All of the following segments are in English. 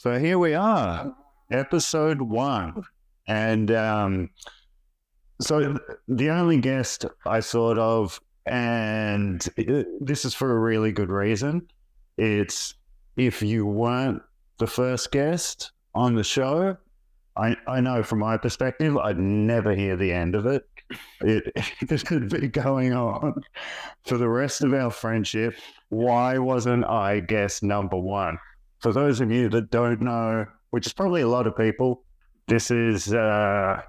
So here we are, episode one. And um, so the only guest I thought of, and this is for a really good reason, it's if you weren't the first guest on the show, I, I know from my perspective, I'd never hear the end of it. It, it could be going on for the rest of our friendship. Why wasn't I guest number one? For those of you that don't know, which is probably a lot of people, this is uh,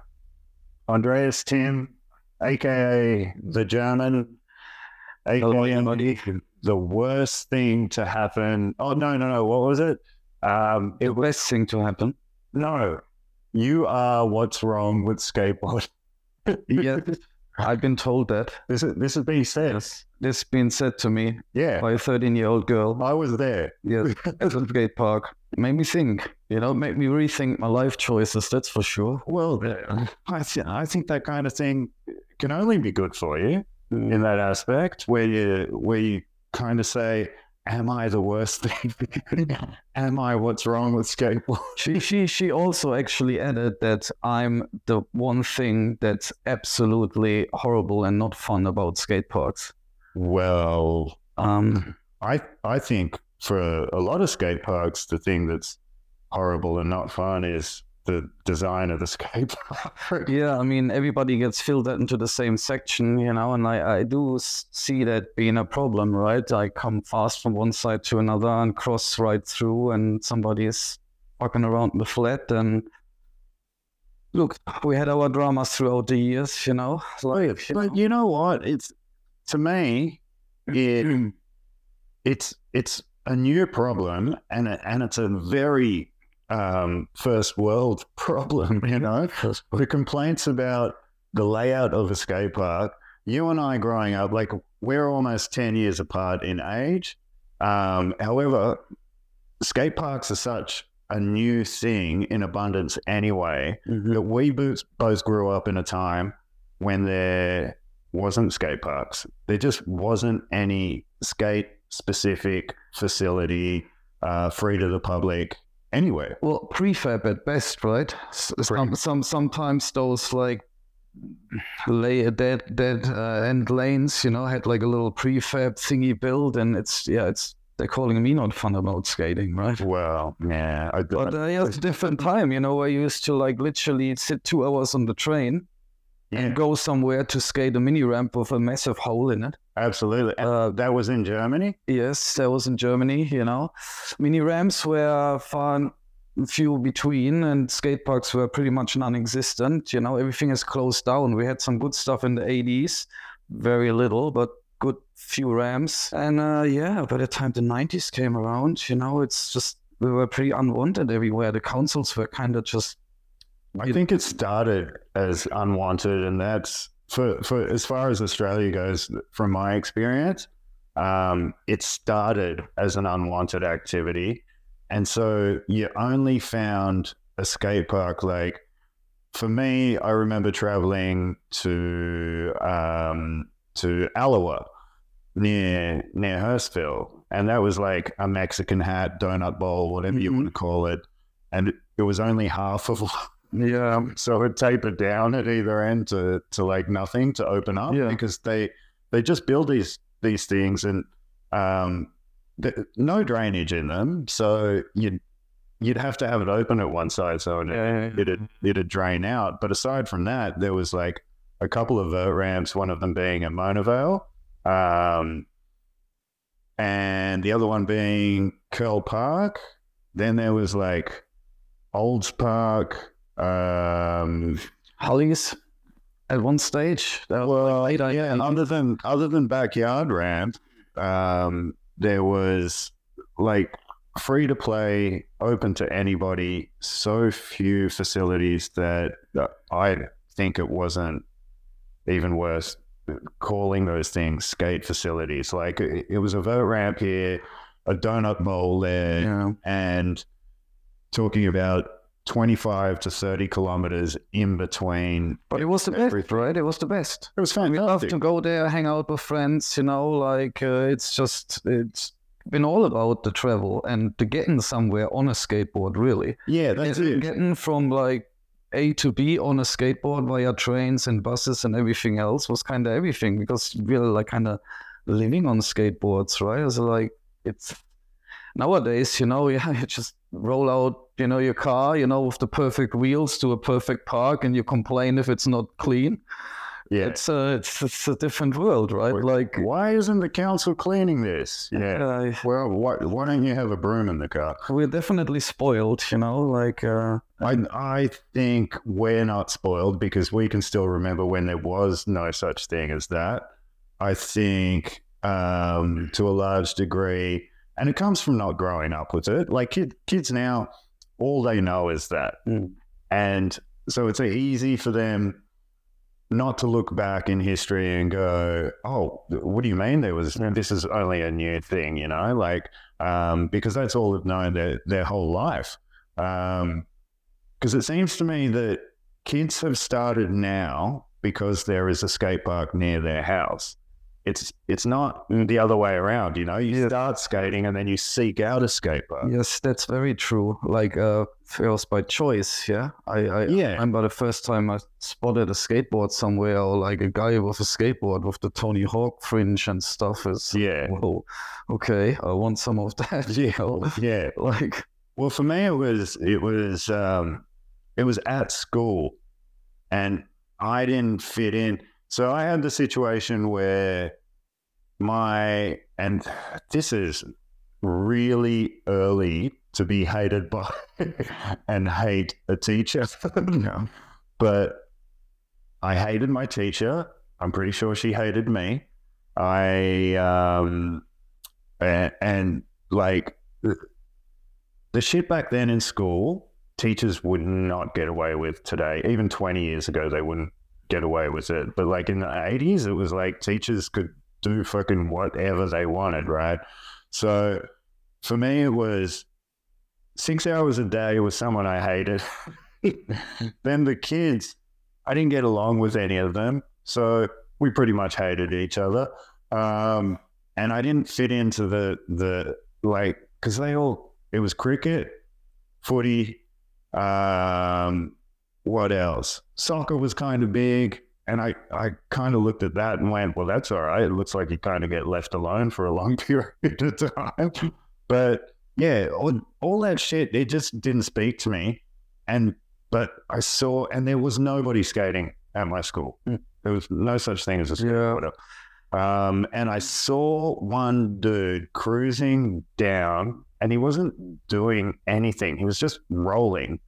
Andreas Timm, aka the German, aka the worst thing to happen. Oh no, no, no! What was it? Um, the best thing to happen. No, you are what's wrong with skateboard. yeah, I've been told that. This is this has been said. Yes, this being said to me. Yeah, by a thirteen-year-old girl. I was there. Yes, skate park. Made me think. You know, made me rethink my life choices. That's for sure. Well, I th- I think that kind of thing can only be good for you mm. in that aspect, where you where you kind of say, am I the worst thing? am I what's wrong with skateboard? She, she, she also actually added that I'm the one thing that's absolutely horrible and not fun about skate parks. Well, um, I, I think for a lot of skate parks, the thing that's horrible and not fun is the design of the skate park. yeah, I mean, everybody gets filled into the same section, you know, and I, I do see that being a problem, right? I come fast from one side to another and cross right through, and somebody is walking around the flat. And look, we had our dramas throughout the years, you know. Like, you but know. you know what? It's to me, it, it's it's a new problem, and and it's a very um, first world problem, you know, the complaints about the layout of a skate park. You and I growing up, like we're almost 10 years apart in age. Um, however, skate parks are such a new thing in abundance anyway mm-hmm. that we both grew up in a time when there wasn't skate parks. There just wasn't any skate specific facility uh, free to the public anywhere. Well, prefab at best, right? Some, some sometimes those like lay dead dead uh, end lanes, you know, had like a little prefab thingy built, and it's yeah, it's they're calling me not fun about skating, right? Well, yeah, I, but uh, yeah, it's a different time, you know. I used to like literally sit two hours on the train yeah. and go somewhere to skate a mini ramp with a massive hole in it. Absolutely. Uh, that was in Germany? Yes, that was in Germany, you know. Mini ramps were far few between and skate parks were pretty much non-existent. You know, everything is closed down. We had some good stuff in the 80s, very little, but good few ramps. And uh, yeah, by the time the 90s came around, you know, it's just, we were pretty unwanted everywhere. The councils were kind of just I think it started as unwanted, and that's for, for as far as Australia goes, from my experience, um, it started as an unwanted activity. And so you only found a skate park like for me, I remember traveling to um, to Allawah near near Hurstville, and that was like a Mexican hat, donut bowl, whatever mm-hmm. you want to call it, and it was only half of yeah, so it tapered down at either end to, to like nothing to open up yeah. because they they just build these these things and um, the, no drainage in them, so you'd you'd have to have it open at one side so it, yeah, it'd it'd drain out. But aside from that, there was like a couple of vert ramps, one of them being a monorail, um, and the other one being Curl Park. Then there was like Olds Park, um, Hollies at one stage. well, like yeah. and Other than other than backyard ramp, um, there was like free to play, open to anybody. So few facilities that I think it wasn't even worse calling those things skate facilities. Like it, it was a vert ramp here, a donut bowl there, yeah. and talking about 25 to 30 kilometers in between. But it was the everything. best, right? It was the best. It was fantastic. We love to go there, hang out with friends, you know, like uh, it's just, it's been all about the travel and the getting somewhere on a skateboard, really. Yeah, that's it. Getting from like A to B on a skateboard via trains and buses and everything else was kind of everything because we were like kind of living on skateboards, right? So like it's nowadays, you know, yeah, you just roll out, you know, your car, you know, with the perfect wheels to a perfect park, and you complain if it's not clean. Yeah. It's a it's, it's a different world, right? Wait, Like Why isn't the council cleaning this? Yeah. uh, Well, why, why don't you have a broom in the car? we're definitely spoiled, you know. Like uh, I, I think we're not spoiled because we can still remember when there was no such thing as that. I think um, to a large degree, and it comes from not growing up with it. Like kid, kids now, all they know is that. Mm. And so it's easy for them not to look back in history and go, oh, what do you mean there was, this is only a new thing, you know? Like, um, because that's all they've known their, their whole life. Um, because it seems to me that kids have started now because there is a skate park near their house. It's it's not the other way around, you know. You Yeah. start skating and then you seek out a skate park. Yes, that's very true. Like uh it was by choice, yeah. I, I Yeah. remember the first time I spotted a skateboard somewhere or like a guy with a skateboard with the Tony Hawk fringe and stuff is Yeah. whoa, okay, I want some of that. you know? Yeah. Like Well, for me, it was it was um, it was at school, and I didn't fit in. So I had the situation where my and this is really early to be hated by and hate a teacher. no. But I hated my teacher. I'm pretty sure she hated me. I um and, and like the shit back then in school, teachers would not get away with today. Even 20 years ago, they wouldn't get away with it. But like in the 80s, it was like teachers could do fucking whatever they wanted, right? So for me, it was six hours a day with someone I hated. then the kids, I didn't get along with any of them. So we pretty much hated each other. Um, and I didn't fit into the, the like, because they all, it was cricket, footy, um, what else? Soccer was kind of big. And I, I kind of looked at that and went, well, that's all right. It looks like you kind of get left alone for a long period of time. But yeah, all, all that shit, it just didn't speak to me. And, but I saw, and there was nobody skating at my school. There was no such thing as a skateboarder. Um, and I saw one dude cruising down, and he wasn't doing anything. He was just rolling,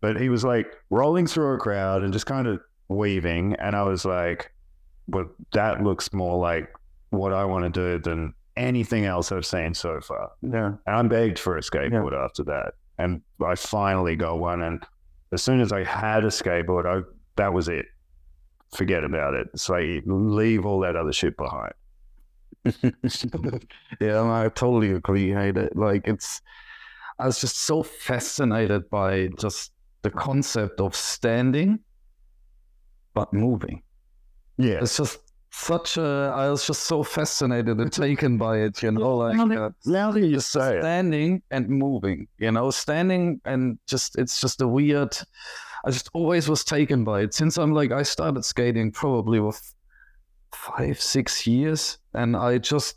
but he was like rolling through a crowd and just kind of weaving. And I was like, "Well, that looks more like what I want to do than anything else I've seen so far." yeah. And I begged for a skateboard after that, and I finally got one. And as soon as I had a skateboard, I that was it. Forget about it. It's like leave all that other shit behind. yeah, I totally agree. I hate it. Like it's, I was just so fascinated by just the concept of standing, but moving. Yeah, It's just such a. I was just so fascinated and taken by it. You know, like uh, now that you say it, standing and moving. You know, standing and just it's just a weird. I just always was taken by it since I'm like I started skating probably with five six years, and I just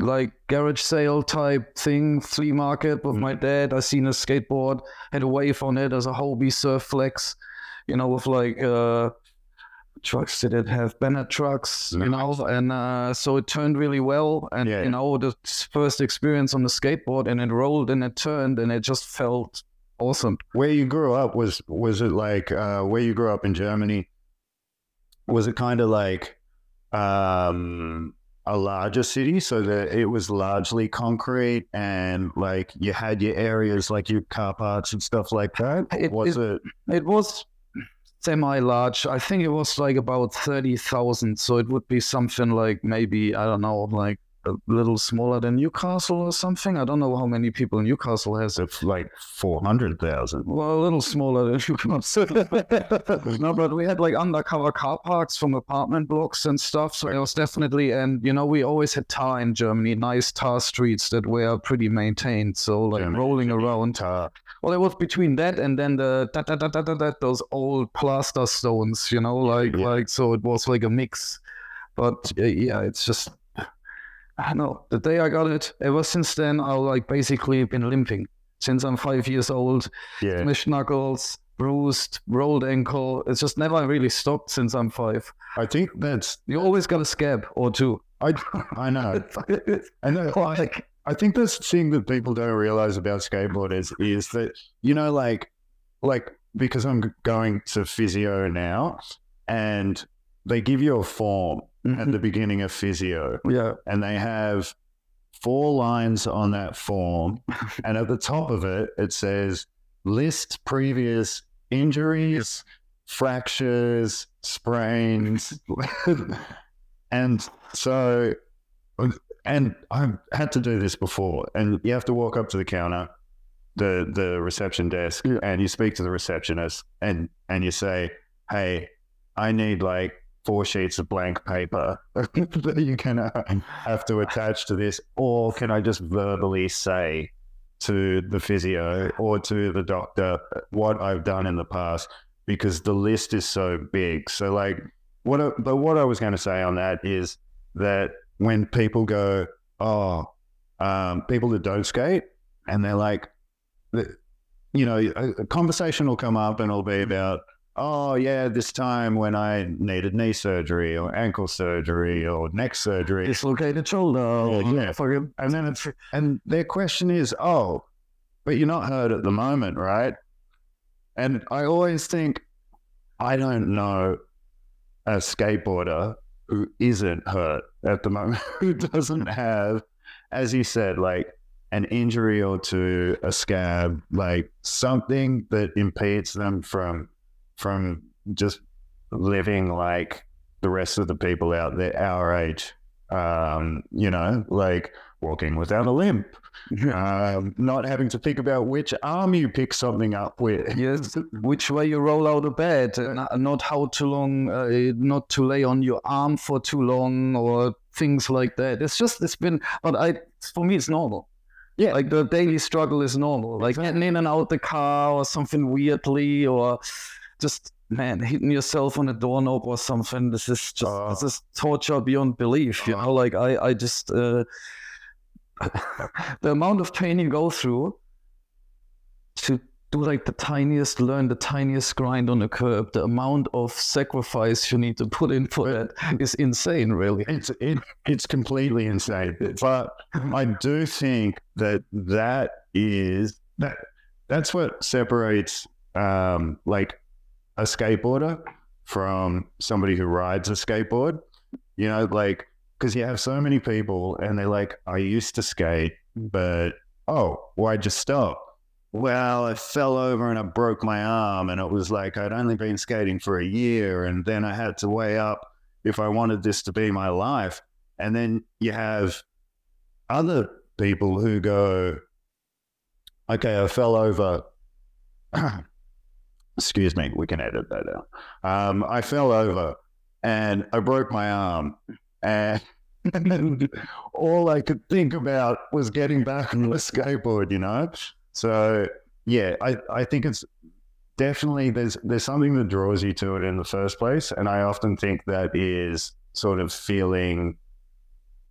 like garage sale type thing, flea market with my dad. I seen a skateboard, had a wave on it as a Hobie Surf Flex, you know, with like uh trucks did it have Bennett trucks, you know, and uh, so it turned really well. And Yeah. you know, the first experience on the skateboard, and it rolled and it turned, and it just felt awesome. where you grew up was was it like uh, where you grew up in Germany? Was it kind of like um, a larger city, so that it was largely concrete and like you had your areas like your car parks and stuff like that? It- was it? It was semi-large. I think it was like about thirty thousand. So it would be something like maybe I don't know, like a little smaller than Newcastle or something. I don't know how many people Newcastle has. It's like four hundred thousand. Well, a little smaller than Newcastle. no, but we had like undercover car parks from apartment blocks and stuff. So it was definitely, and you know, we always had tar in Germany, nice tar streets that were pretty maintained. So like Germany, rolling around. Tar. Well, it was between that and then the da, da, da, da, da, da, those old plaster stones, you know, like Yeah. like so it was like a mix. But uh, yeah, it's just I know. The day I got it, ever since then, I've like basically been limping since I'm five years old. Yeah. Smashed knuckles, bruised, rolled ankle. It's just never really stopped since I'm five. I think that's You always got a scab or two. I I know. I know. I, like, I think the thing that people don't realize about skateboarders is that you know, like, like because I'm going to physio now, and they give you a form at the mm-hmm. beginning of physio, yeah, and they have four lines on that form, and at the top of it it says list previous injuries, fractures, sprains, and so and I've had to do this before, and you have to walk up to the counter, the the reception desk, Yeah. and you speak to the receptionist, and and you say, "Hey, I need like four sheets of blank paper that you can uh, have to attach to this, or can I just verbally say to the physio or to the doctor what I've done in the past?" Because the list is so big. So like, what? I, but what I was going to say on that is that when people go, oh, um, people that don't skate, and they're like, you know, a, a conversation will come up and it'll be about, oh, yeah, this time when I needed knee surgery or ankle surgery or neck surgery. dislocated shoulder. or yeah. fucking- And then it's, and their question is, oh, but you're not hurt at the moment, right? And I always think, I don't know a skateboarder who isn't hurt at the moment, who doesn't have, as you said, like an injury or two, a scab, like something that impedes them from from just living like the rest of the people out there our age. Um, you know, like walking without a limp, um, not having to think about which arm you pick something up with. Yes, which way you roll out of bed, and not- how too long, uh, not to lay on your arm for too long, or things like that. It's just it's been, but I for me it's normal. Yeah. like the daily struggle is normal, like getting in and out the car or something weirdly, or just man hitting yourself on a doorknob or something. This is just Oh. this is torture beyond belief. You know, like I I just uh, the amount of pain you go through to do like the tiniest, learn the tiniest grind on a curb, the amount of sacrifice you need to put in for that is insane, really. It's it, it's completely insane. But I do think that that is that that's what separates um, like a skateboarder from somebody who rides a skateboard. You know, like because you have so many people and they're like, I used to skate, but oh, why'd you stop? Well, I fell over and I broke my arm, and it was like I'd only been skating for a year, and then I had to weigh up if I wanted this to be my life. And then you have other people who go, okay, I fell over. Excuse me, we can edit that out. Um, I fell over and I broke my arm. And, all I could think about was getting back on the skateboard, you know? So, yeah, I, I think it's definitely there's there's something that draws you to it in the first place. And I often think that is sort of feeling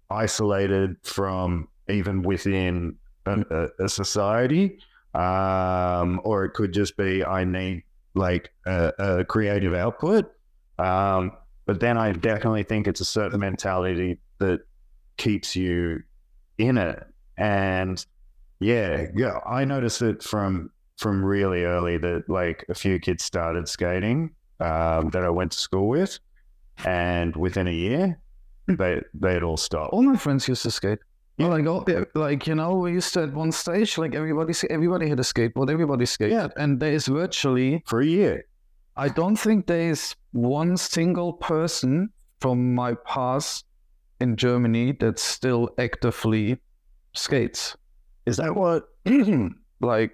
isolated from even within a, a, a society, um, or it could just be I need like a, a creative output. Um, but then I definitely think it's a certain mentality that keeps you in it. And yeah, yeah, I noticed it from from really early that like a few kids started skating um, that I went to school with, and within a year, they they had all stopped. All my friends used to skate. Yeah. Like, oh, yeah, like you know, we used to at one stage, like everybody, everybody had a skateboard, everybody skated, Yeah. and there is virtually for a year. I don't think there is one single person from my past in Germany that still actively skates. Is that what? Like,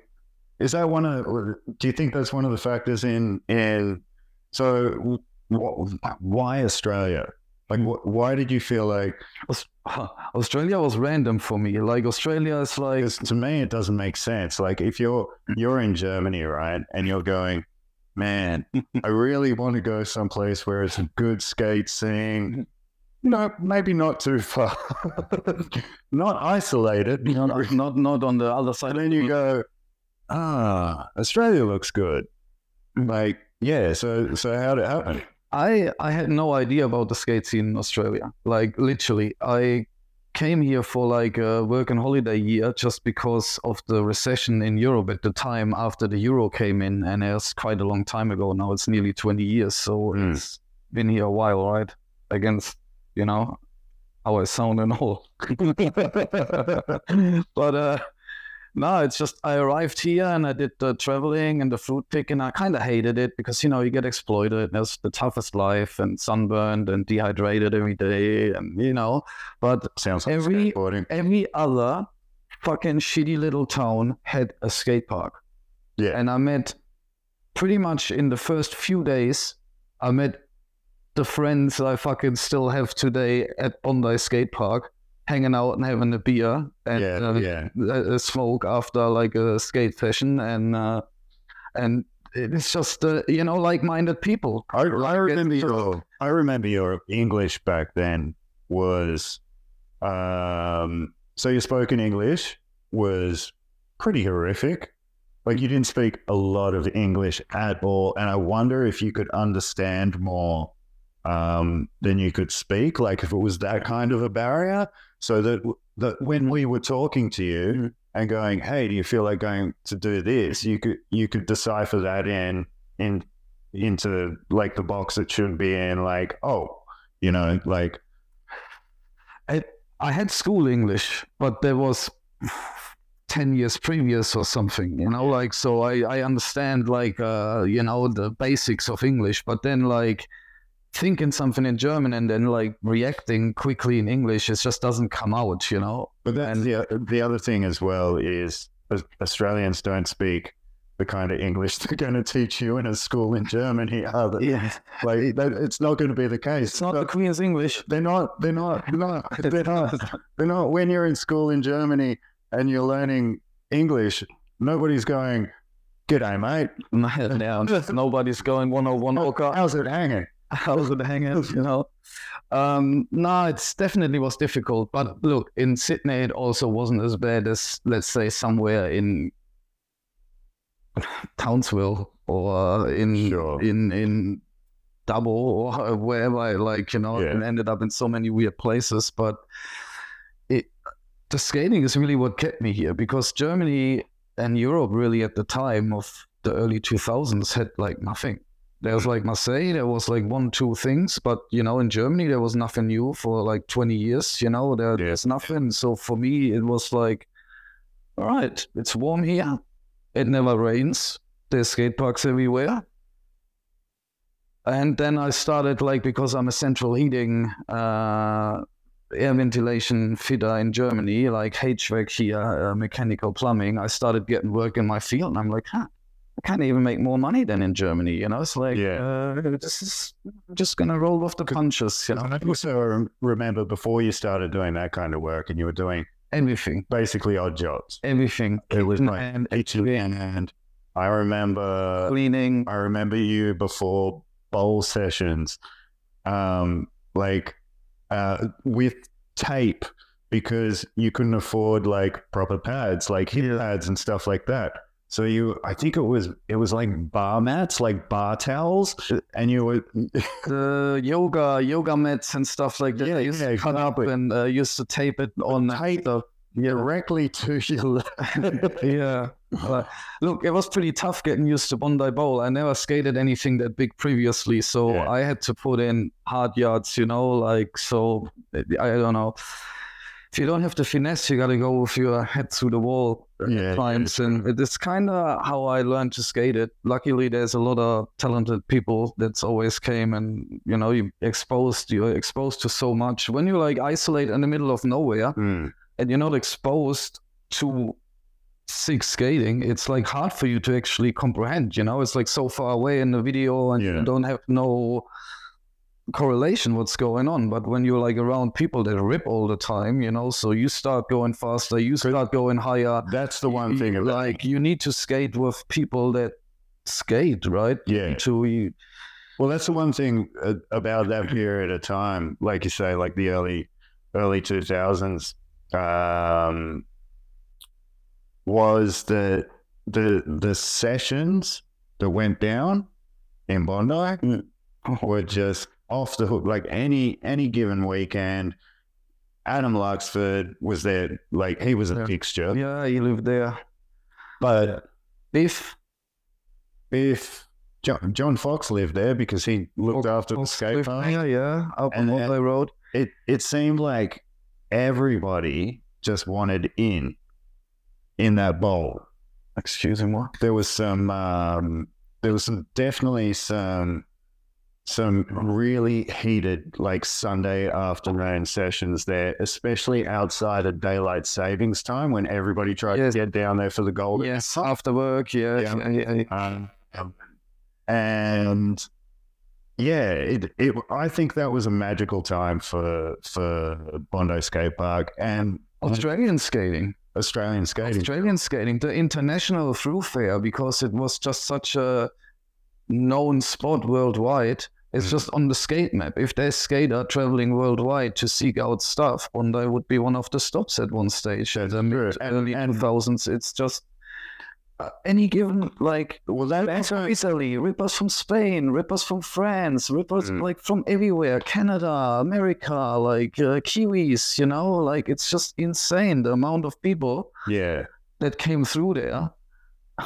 Is that one of? Do you think that's one of the factors in in? So, wh- why Australia? Like, wh- why did you feel like? Australia was random for me. Like, Australia is like, Because to me, it doesn't make sense. Like, if you're you're in Germany, right, and you're going, man, I really want to go someplace where it's a good skate scene. No, maybe not too far, not isolated. not, not, not on the other side. And then you go, ah, Australia looks good. Like, yeah. So, so how did it happen? I I had no idea about the skate scene in Australia. Like literally, I came here for like a work and holiday year just because of the recession in Europe at the time after the euro came in, and it's quite a long time ago now. It's nearly twenty years, so Mm. it's been here a while, right? Against you know how I sound and all. but uh no, it's just I arrived here and I did the traveling and the fruit picking. I kind of hated it because you know you get exploited. There's the toughest life and sunburned and dehydrated every day, and you know. But Sounds like Every- skateboarding. every other fucking shitty little town had a skate park, Yeah. and I met pretty much in the first few days. I met the friends I fucking still have today at Bondi Skate Park, hanging out and having a beer and yeah. uh, yeah. a, a smoke after like a skate session and uh, and it's just uh, you know like-minded people I, I remember just- your I remember your English back then was um so your spoken English was pretty horrific. Like you didn't speak a lot of English at all. And I wonder if you could understand more um than you could speak, like if it was that kind of a barrier. So that that when we were talking to you and going, Hey, do you feel like going to do this? You could you could decipher that in in into like the box it should be in, like, oh, you know, like i had school english but there was 10 years previous or something you know like so i i understand like uh you know the basics of english but then like thinking something in german and then like reacting quickly in english it just doesn't come out you know But that's the the other thing as well is Australians don't speak the kind of English they're going to teach you in a school in Germany. Either. yeah Like that, it's not going to be the case. it's not the queen's english They're not. They're not. No, they're not. They're not. When you're in school in Germany and you're learning English, nobody's going. G'day, mate. no, nobody's going 101 okay How's it hanging? How's it hanging out, you know um no it's definitely was difficult but look in sydney it also wasn't as bad as let's say somewhere in townsville or in Sure. in in Dubbo or wherever I like you know Yeah. and ended up in so many weird places but it the skating is really what kept me here because germany and europe really at the time of the early 2000s had like nothing there was like Marseille, there was like one, two things, but you know, in Germany, there was nothing new for like 20 years, you know, there, Yeah. there's nothing. So for me, it was like, all right, it's warm here. It never rains. There's skate parks everywhere. And then I started like, because I'm a central heating, uh, air ventilation fitter in Germany, like HVAC here, uh, mechanical plumbing, I started getting work in my field. And I'm like, huh, I can't even make more money than in Germany. You know, it's like, Yeah. uh, this is just gonna roll off the punches. You know, I also remember before you started doing that kind of work and you were doing everything, basically odd jobs. everything. It was like and kitchen and I remember cleaning. I remember you before bowl sessions, um, like uh, with tape because you couldn't afford like proper pads, like hip Yeah. pads and stuff like that. So you, I think it was it was like bar mats, like bar towels, and you were the yoga yoga mats and stuff like that. Yeah, used yeah, to cut up exactly. and uh, used to tape it on Tape the directly to your. yeah. Uh, look, it was pretty tough getting used to Bondi Bowl. I never skated anything that big previously, so Yeah. I had to put in hard yards, you know, like so. I don't know. If you don't have the finesse, you got to go with your head through the wall Yeah, at times. And it is kind of how I learned to skate it. Luckily, there's a lot of talented people that's always came and, you know, you exposed, you're exposed to so much. When you like isolate in the middle of nowhere Mm. and you're not exposed to sick skating, it's like hard for you to actually comprehend, you know? It's like so far away in the video and Yeah. you don't have no correlation what's going on but when you're like around people that rip all the time you know so you start going faster you start going higher. That's the one thing about like you need to skate with people that skate right? Yeah. to you Well, that's the one thing uh, about that period of time, like you say, like the early early two thousands, um, was that the the sessions that went down in Bondi were just off the hook. Like any any given weekend, Adam Luxford was there. Like he was a Yeah. fixture, yeah he lived there but if if John, John Fox lived there because he looked after the skate park. yeah yeah up And on Bondi road it it seemed like everybody just wanted in in that bowl. excuse me what There was some um, there was some definitely some some really heated like Sunday afternoon sessions there, especially outside of daylight savings time when everybody tried Yes. to get down there for the gold. yes after work yeah, Yeah. yeah, yeah. Um, and yeah, it, it I think that was a magical time for for Bondi Skate Park and australian skating Australian skating. Australian skating, the international through fair, because it was just such a known spot worldwide. It's Mm. just on the skate map. If there's skater traveling worldwide to seek out stuff, Bondi would be one of the stops at one stage. That's the. And- early and- 2000s. It's just uh, any given like Well, that, from Italy, rippers from Spain, rippers from France, rippers Mm. like from everywhere, Canada, America, like uh, Kiwis, you know, like it's just insane the amount of people yeah. that came through there.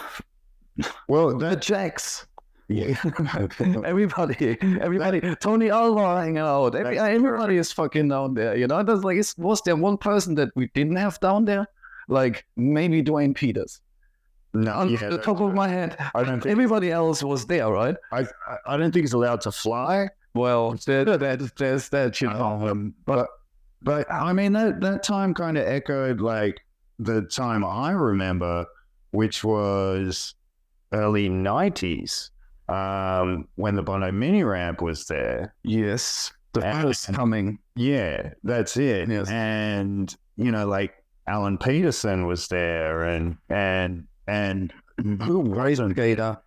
Well, The that Jacks. Yeah. everybody, everybody, Tony Alva hanging out. Every, everybody is fucking down there. You know, there's like, was there one person that we didn't have down there? Like maybe Duane Peters. no, On yeah, the top of my head, I don't think everybody else was there, right? I, I- don't think he's allowed to fly. Well, there, that, there's that, you know. Um, but but I mean that that time kind of echoed like the time I remember, which was early nineties, um, when the Bondi mini ramp was there. Yes, the first coming. Yeah, that's it. Yes. And you know, like Alan Peterson was there, and and and who wasn't skater.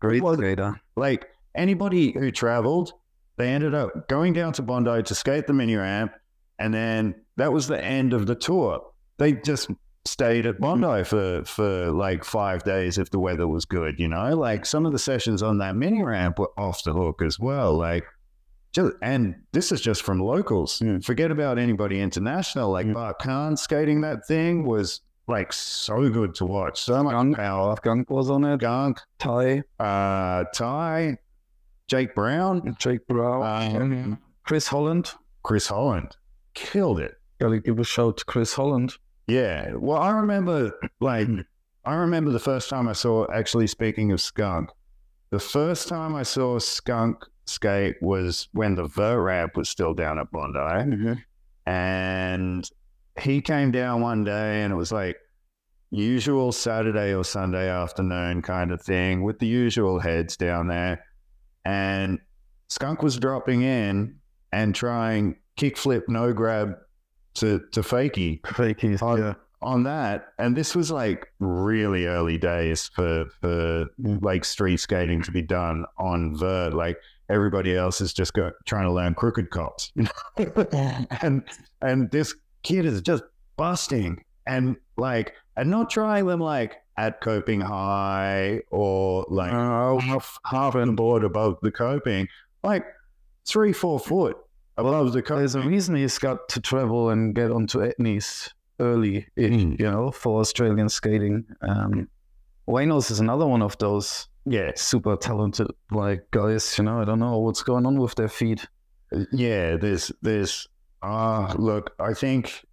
Great skater. like anybody who traveled, they ended up going down to Bondi to skate the mini ramp, and then that was the end of the tour. They just stayed at Bondi for for like five days if the weather was good. You know, like some of the sessions on that mini ramp were off the hook as well. Like. Just, and this is just from locals. Mm. Forget about anybody international. Like Mm. Bart Khan skating that thing was like so good to watch. So much Skunk. power. Skunk was on it. Skunk, Ty, uh, Ty, Jake Brown, Jake Brown, um, Chris Holland. Chris Holland killed it. Gotta give a shout to Chris Holland. Yeah. Well, I remember, like, I remember the first time I saw, actually, speaking of Skunk, the first time I saw Skunk skate was when the vert ramp was still down at Bondi. Mm-hmm. And he came down one day and it was like usual Saturday or Sunday afternoon kind of thing with the usual heads down there. And Skunk was dropping in and trying kickflip no grab to, to fakie Fakies, on, on that. And this was like really early days for, for mm. like street skating to be done on vert. Like everybody else is just go, trying to learn crooked cops. you know? and and this kid is just busting and like and not trying them like at coping high or like Oh, half half the board above the coping, like three four foot above the there's a reason he's got to travel and get onto Etnies early, Mm. you know, for Australian skating. Um, Waynos is another one of those Yeah, super talented like guys. You know, I don't know what's going on with their feet. yeah. There's there's ah look. I think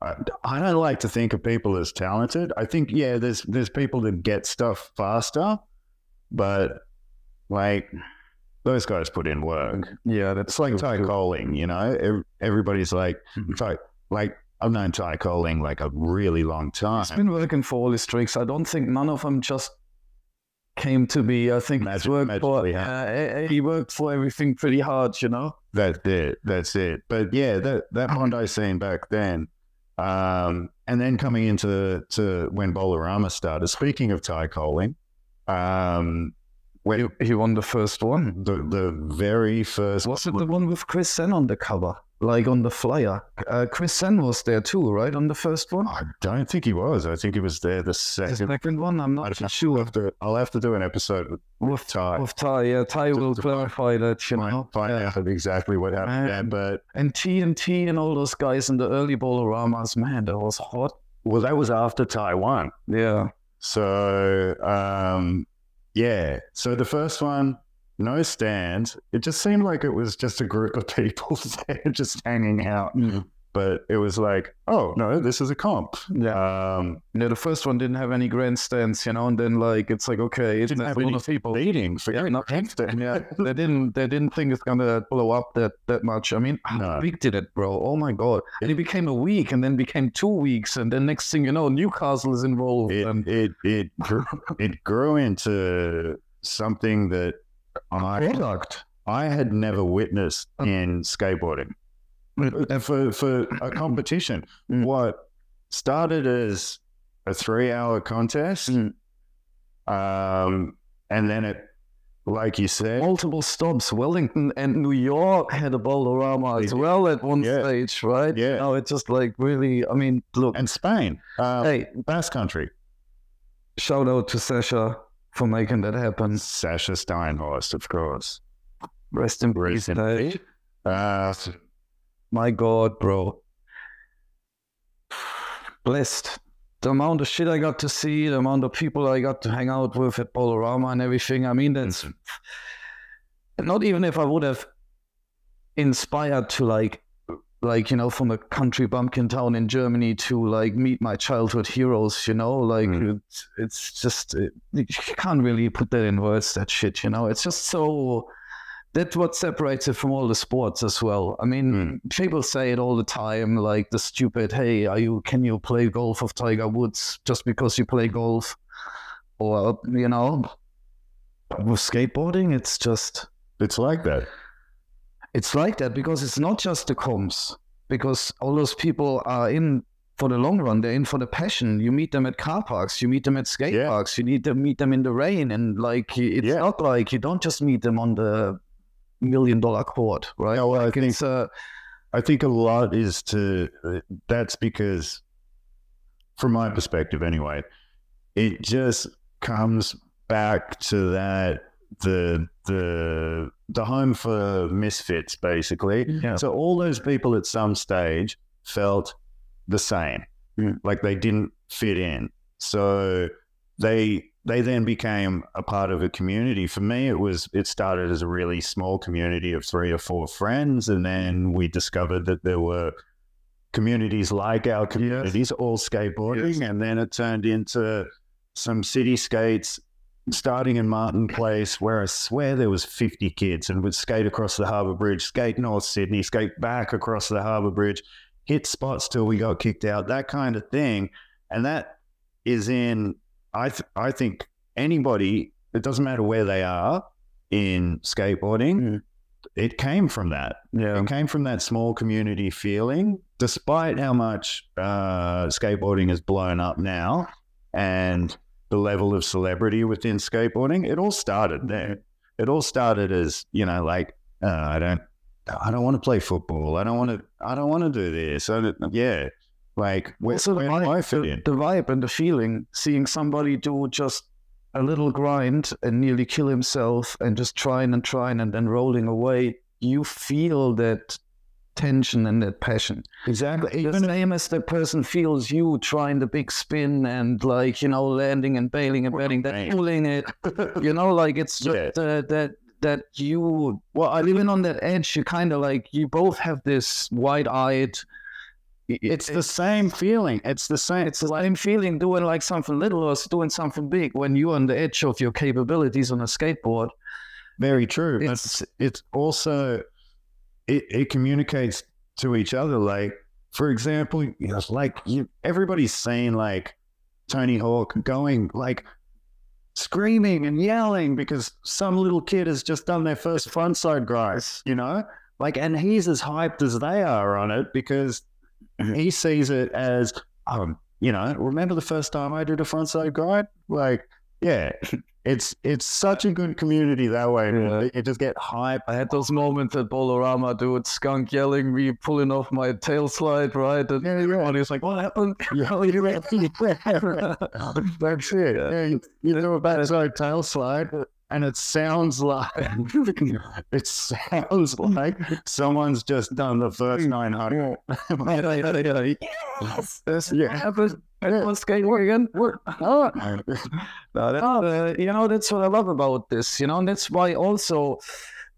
I, I don't like to think of people as talented. I think yeah, there's there's people that get stuff faster, but like those guys put in work. Yeah, that's It's like Ty. Coling, you know. Everybody's like Mhm. Ty, like I've known Ty Coling like a really long time. He's been working for all his tricks. I don't think none of them just came to be. I think he's Magic- worked for. Uh, he worked for everything pretty hard, you know. That's it. That's it. But yeah, that that Bondi scene back then, um, and then coming into to when Bowl-A-Rama started. Speaking of Ty Coling, um, when He, he won the first one. the the very first Was it the one with Chris Senn on the cover, like on the flyer? Uh, Chris Senn was there too, right, on the first one. I don't think he was. I think he was there the second, The second. one, I'm not. I'll sure. have, to, I'll have to do an episode with With Ty. With Ty, yeah, Ty will clarify that, you find, know. find Yeah. out exactly what happened. there. Man. But And TNT and all those guys in the early Bowl-A-Ramas, man, that was hot. well, that was after Taiwan. Yeah. So um, yeah. So the first one, no stand. It just seemed like it was just a group of people just hanging out. Mm. But it was like, oh no, this is a comp. Yeah. Um, Yeah, the first one didn't have any grandstands, you know, and then like it's like okay, it's didn't a have lot of people. leading for Yeah, no, grandstand. Yeah, they didn't. They didn't think it's gonna blow up that that much. I mean, how No. big did it, bro? Oh my god! And it became a week, and then became two weeks, and then next thing you know, Newcastle is involved. It and it it grew, it grew into something that I product. I had never witnessed in skateboarding. Uh, for for a competition. Mm. What started as a three hour contest, Mm. um, and then it, like you said, multiple stops. Wellington and New York had a Bowl-A-Rama as well at one Yeah. stage, right? Yeah. No, it just like really. I mean, look. and Spain, uh, hey, Basque Country, shout out to Sasha for making that happen. Sasha Steinhorst, of course. Rest in Rest peace. in peace. Uh, My God, bro. Blessed. The amount of shit I got to see, the amount of people I got to hang out with at Bowl-A-Rama and everything. I mean, that's not even if I would have inspired to like, like you know, from a country bumpkin town in Germany to like meet my childhood heroes. You know, like Mm. it's, it's just it, you can't really put that in words. That shit. You know, it's just so. That's what separates it from all the sports as well. I mean, hmm. people say it all the time, like the stupid, "Hey, are you? Can you play golf of Tiger Woods just because you play golf?" Or you know, with skateboarding, it's just it's like that. it's like that because it's not just the comps. Because all those people are in for the long run. They're in for the passion. You meet them at car parks. You meet them at skate Yeah. parks. You need to meet them in the rain. And like, it's Yeah. not like you don't just meet them on the million dollar court, right? Yeah, well, I think- uh, I think a lot is to that's because, from my perspective anyway, it just comes back to that the the the home for misfits basically. yeah. So all those people at some stage felt the same, Mm. like they didn't fit in. So they they then became a part of a community. For me, it was it started as a really small community of three or four friends, and then we discovered that there were communities like our communities, all skateboarding, and then it turned into some city skates. Starting in Martin Place, where I swear there was 50 kids and would skate across the Harbour Bridge, skate North Sydney, skate back across the Harbour Bridge, hit spots till we got kicked out, that kind of thing. And that is in, I, th- I think anybody, it doesn't matter where they are in skateboarding, Mm. it came from that. yeah. It came from that small community feeling, despite how much uh, skateboarding has blown up now and the level of celebrity within skateboarding. It all started there. It all started as you know, like uh, I don't, I don't want to play football. I don't want to. I don't want to do this. Yeah, like where, also the where do I vibe, the, the vibe and the feeling, seeing somebody do just a little grind and nearly kill himself and just trying and trying and then rolling away, you feel that tension and that passion. Exactly. The Even same as the person feels you trying the big spin and like, you know, landing and bailing and bailing, that Right. pulling it, you know, like it's just Yeah. uh, that that you well, I living on that edge, you kind of like you both have this wide eyed it's the same feeling. It's the same. it's the same feeling doing like something little or doing something big when you're on the edge of your capabilities on a skateboard. Very true. But It's it's also it, it communicates to each other. Like, for example, you know, like you, everybody's seen like Tony Hawk going like screaming and yelling because some little kid has just done their first frontside grind, you know? Like, and he's as hyped as they are on it because he sees it as, um, you know, remember the first time I did a frontside grind? Like, yeah, it's it's such a good community that way. Yeah. It just get hype. I had those moments at Bowl-A-Rama, dude, skunk yelling, me pulling off my tail slide, right? And Yeah, yeah. everybody's like, what happened? Yeah, you That's it. Yeah, you, you do a backside tail slide, and it sounds like it sounds like someone's just done the first nine hundred. yes, this Yeah. happened. I was skateboard again. Oh, No, that, uh, you know, that's what I love about this, you know, and that's why also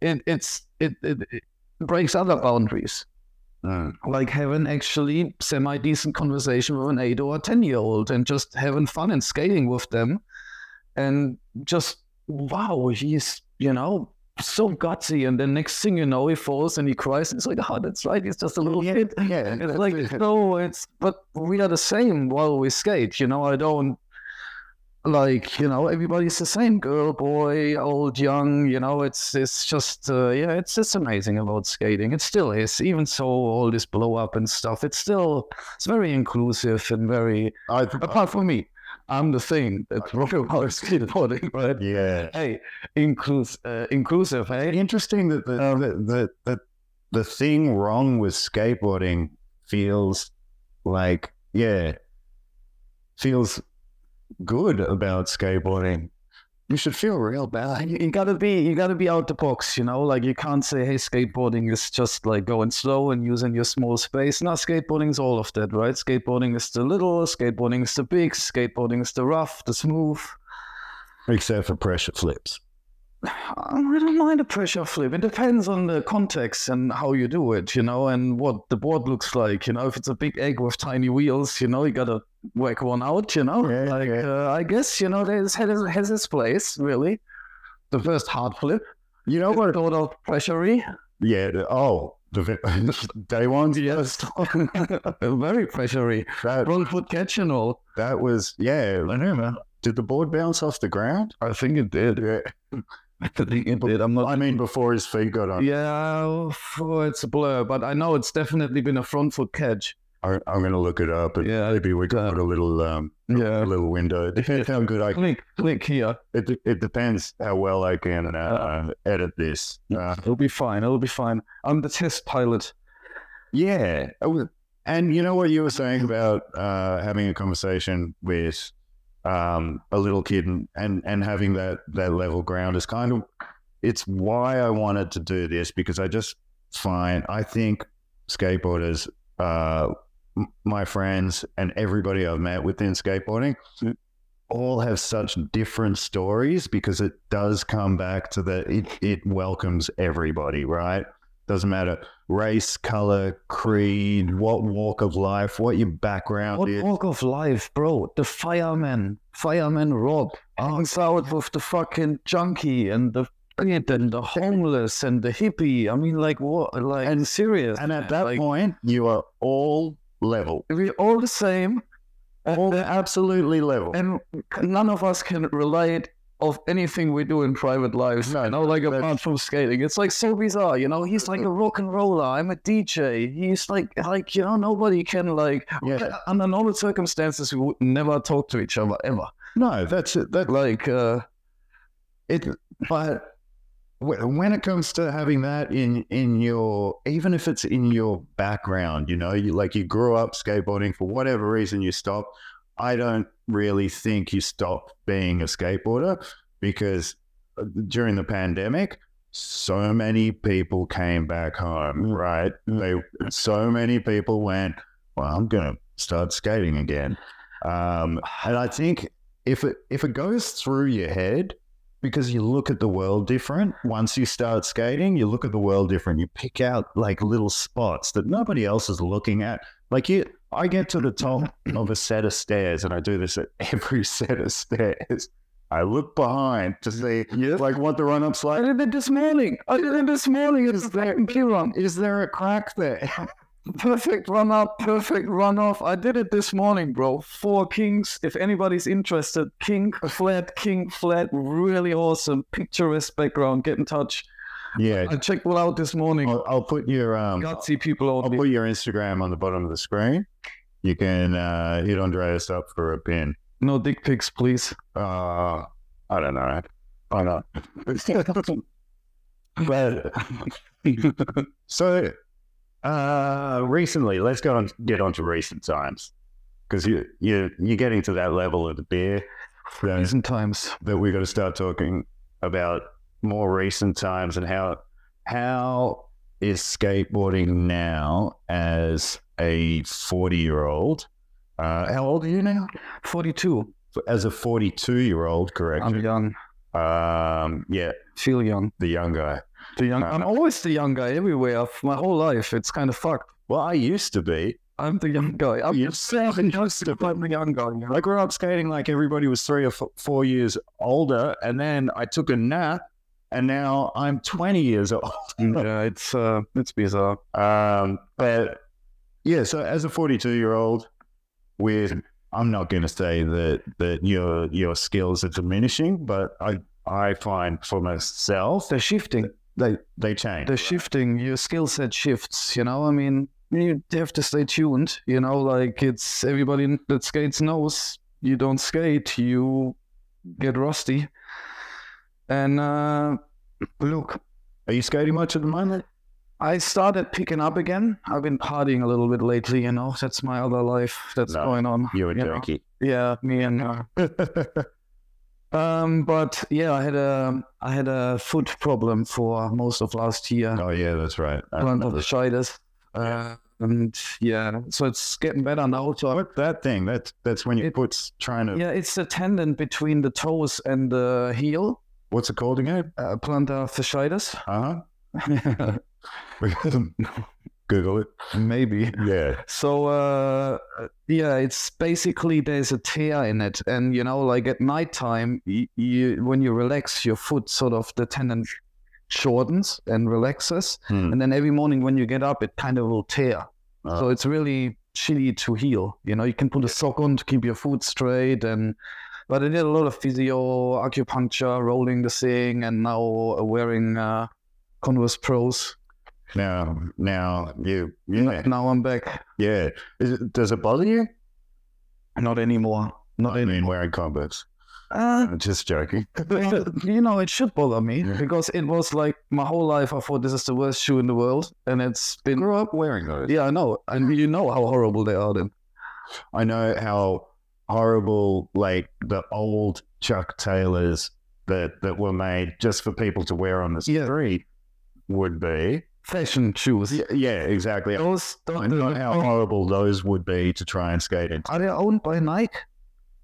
it, it's it, it, it breaks other boundaries. Mm. Like having actually semi decent conversation with an eight or a ten year old and just having fun and skating with them and just wow, he's you know so gutsy and then next thing you know he falls and he cries and it's like, oh that's right, he's just a little Yeah, kid. yeah, It's like no, it's but we are the same while we skate. You know, I don't like you know everybody's the same, girl, boy, old, young. You know, it's it's just uh, yeah, it's just amazing about skating. It still is, even so all this blow up and stuff. It's still it's very inclusive and very I, apart from me. I'm the thing that's wrong about skateboarding, right? yeah. Hey, inclus- uh, inclusive, hey? Interesting that the, Um, the, the, the, the thing wrong with skateboarding feels like, yeah, feels good about skateboarding. You should feel real bad. you, gotta be you gotta be out the box you know like you can't say hey skateboarding is just like going slow and using your small space no skateboarding is all of that right skateboarding is the little skateboarding is the big skateboarding is the rough the smooth Except for pressure flips. I don't mind a pressure flip. It depends on the context and how you do it, you know, and what the board looks like. You know, if it's a big egg with tiny wheels, you know, you gotta whack one out. You know, Yeah, like yeah. Uh, I guess you know, there's has, has its place really. The first hard flip, You know what? sort of pressurey. Yeah. the- Oh, the day ones. Yes, very pressurey. That Front foot catch and all. that was yeah. I know, man. Did the board bounce off the ground? I think it did. Yeah. I think it did. I'm not. I mean, before his feet got on. Yeah, oh, it's a blur, but I know it's definitely been a front foot catch. I, I'm going to look it up. And Yeah. Maybe we can put a little um Yeah. a little window. It depends how good I. Click, click here. It, it depends how well I can uh, edit this. Uh, It'll be fine. It'll be fine. I'm the test pilot. Yeah. And you know what you were saying about uh, having a conversation with um, a little kid and, and, and having that, that level ground is kind of, it's why I wanted to do this because I just find, I think skateboarders, uh, m- my friends and everybody I've met within skateboarding all have such different stories because it does come back to the, it, it welcomes everybody, right? Doesn't matter race, color, creed, what walk of life, what your background What is. walk of life, bro? The fireman, fireman Rob, hangs out with the fucking junkie and the kid and the homeless and the hippie. I mean, like what? Like And- serious. And at that like, point, you are all level, we're all the same, all absolutely level. and none of us can relate of anything we do in private lives. No, you know, like apart from skating, it's like so bizarre. You know, he's like a rock and roller. I'm a DJ. He's like, like you know, nobody can like. Yeah. Under normal circumstances, we would never talk to each other ever. No, that's it. That Like, uh, it. But when it comes to having that in in your, even if it's in your background, you know, you like you grew up skateboarding for whatever reason, you stopped. I don't really think you stop being a skateboarder because uh, during the pandemic, so many people came back home, right? They so many people went, well, I'm gonna start skating again. Um, and I think if it if it goes through your head, because you look at the world different once you start skating, you look at the world different. You pick out like little spots that nobody else is looking at. Like you, I get to the top of a set of stairs, and I do this at every set of stairs. I look behind to see Yes. like what the run up's I like. did it this morning. I did it this morning. Is the there-. Is there a crack there? Perfect run up, perfect run off. I did it this morning, bro. Four kings. If anybody's interested, king flat, king flat, really awesome, picturesque background. Get in touch. Yeah, I checked one out this morning. I'll, I'll put your um, Gutsy people I'll only. put your Instagram on the bottom of the screen. You can uh, hit Andreas up for a pin. No dick pics, please. Uh, I don't know. I don't know. but so uh, recently, let's go on get on to recent times because you you you're getting to that level of the beer that, Recent times. that we got to start talking about more recent times and how how is skateboarding now as a 40 year old uh, how old are you now 42. as a 42 year old correct I'm young. um yeah Feel young. the young guy The young. I'm always the young guy everywhere. My whole life. It's kind of fucked. well i used to be I'm the young guy. I'm You seven years to I'm the young guy. know? i grew up skating like everybody was three or f- four years older and then i took a nap and now i'm 20 years old yeah, it's uh, it's bizarre. Um, but yeah, so as a 42 year old, with I'm not going to say that that your your skills are diminishing, but I I find for myself They're shifting. they they change. They're shifting. Your skill set shifts. You know, I mean, you have to stay tuned. You know, like it's everybody that skates knows you don't skate, you get rusty. And uh, look, Are you skating much at the moment? I started picking up again. I've been partying a little bit lately. You know, that's my other life that's No, going on. You're a you know. Yeah, me and uh, Um, but yeah, I had a I had a foot problem for most of last year. oh yeah, that's right. I Plant remember. fasciitis. Uh, and yeah, so it's getting better now. So What that thing? That's that's when your It- foot's trying to. yeah, it's the tendon between the toes and the heel. What's it called again? Uh, plantar fasciitis. Uh huh. Google it. Maybe. Yeah. So uh, yeah, it's basically there's a tear in it, and you know, like at nighttime, you, you when you relax your foot, sort of the tendon shortens and relaxes, Hmm. and then every morning when you get up, it kind of will tear. Uh, So it's really shitty to heal. You know, you can put a sock on to keep your foot straight, and but I did a lot of physio, acupuncture, rolling the thing, and now wearing uh, Converse Pros. now, now you, yeah, Now I'm back. yeah. Is it, does it bother you? Not anymore. Not I anymore. mean, wearing Converse. Uh, I'm just joking. you know, it should bother me Yeah. because it was like my whole life. I thought this is the worst shoe in the world, and it's been. grew up wearing those. Yeah, I know, and you know how horrible they are. Then I know how horrible, like the old Chuck Taylors that that were made just for people to wear on the Yeah. street would be. fashion shoes. Yeah, yeah exactly. Those, I know how horrible those would be to try and skate in. are they owned by Nike?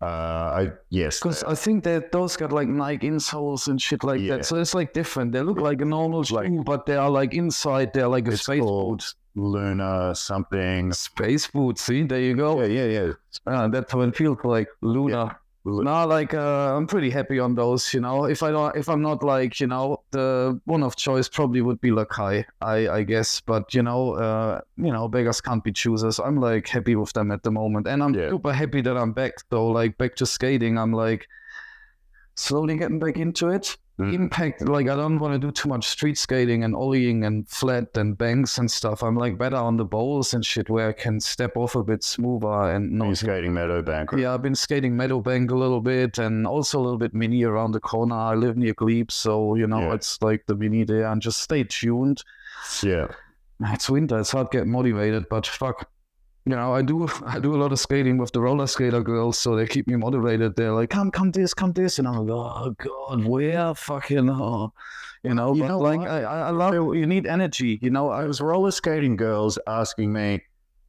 Uh, I yes, Because I think that those got like Nike insoles and shit like Yeah. that. So it's like different. They look like a normal shoe, Like- but they are like inside. They're like a it's space called boot. Luna something. Space food. See, there you go. Yeah, yeah, yeah. Uh, that's how it feels like Luna. Lu- No, like uh, I'm pretty happy on those. You know, if I don't, if I'm not like you know, the one of choice probably would be Lakai, I I guess. But you know, uh, you know, beggars can't be choosers. I'm like happy with them at the moment, and I'm Yeah. super happy that I'm back. Though, like back to skating, I'm like slowly getting back into it. Impact, like I don't want to do too much street skating and ollieing and flat and banks and stuff. I'm like better on the bowls and shit where I can step off a bit smoother and No not skating Meadowbank. right? yeah, I've been skating Meadowbank a little bit and also a little bit mini around the corner. I live near Glebe, so you know Yeah. it's like the mini there and just stay tuned. yeah. It's winter, it's hard to get motivated, but fuck. You know, I do I do a lot of skating with the roller skater girls, so they keep me motivated. They're like, come, come this, come this, and I'm like, oh god, where fucking oh. you know, You know like? I, I love it. You need energy, you know. I was roller skating girls asking me,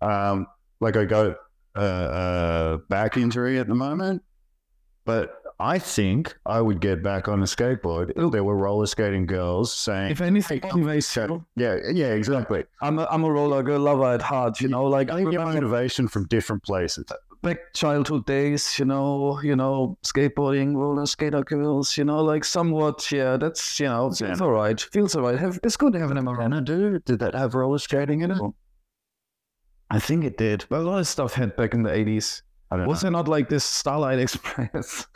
um, like I got a, a back injury at the moment, but I think I would get back on a skateboard if there were roller skating girls saying, If anything, Hey. "Yeah, yeah, exactly." I'm a, I'm a roller girl lover at heart, you know. Like I get motivation from different places. back childhood days, you know, you know, skateboarding, roller skater girls, you know, like somewhat, yeah, that's you know, Yeah. it's all right, feels all right. Have, it's good having them around. Anna, do did that have roller skating in it? I think it did, but a lot of stuff had back in the eighties. Was know. it not like this Starlight Express?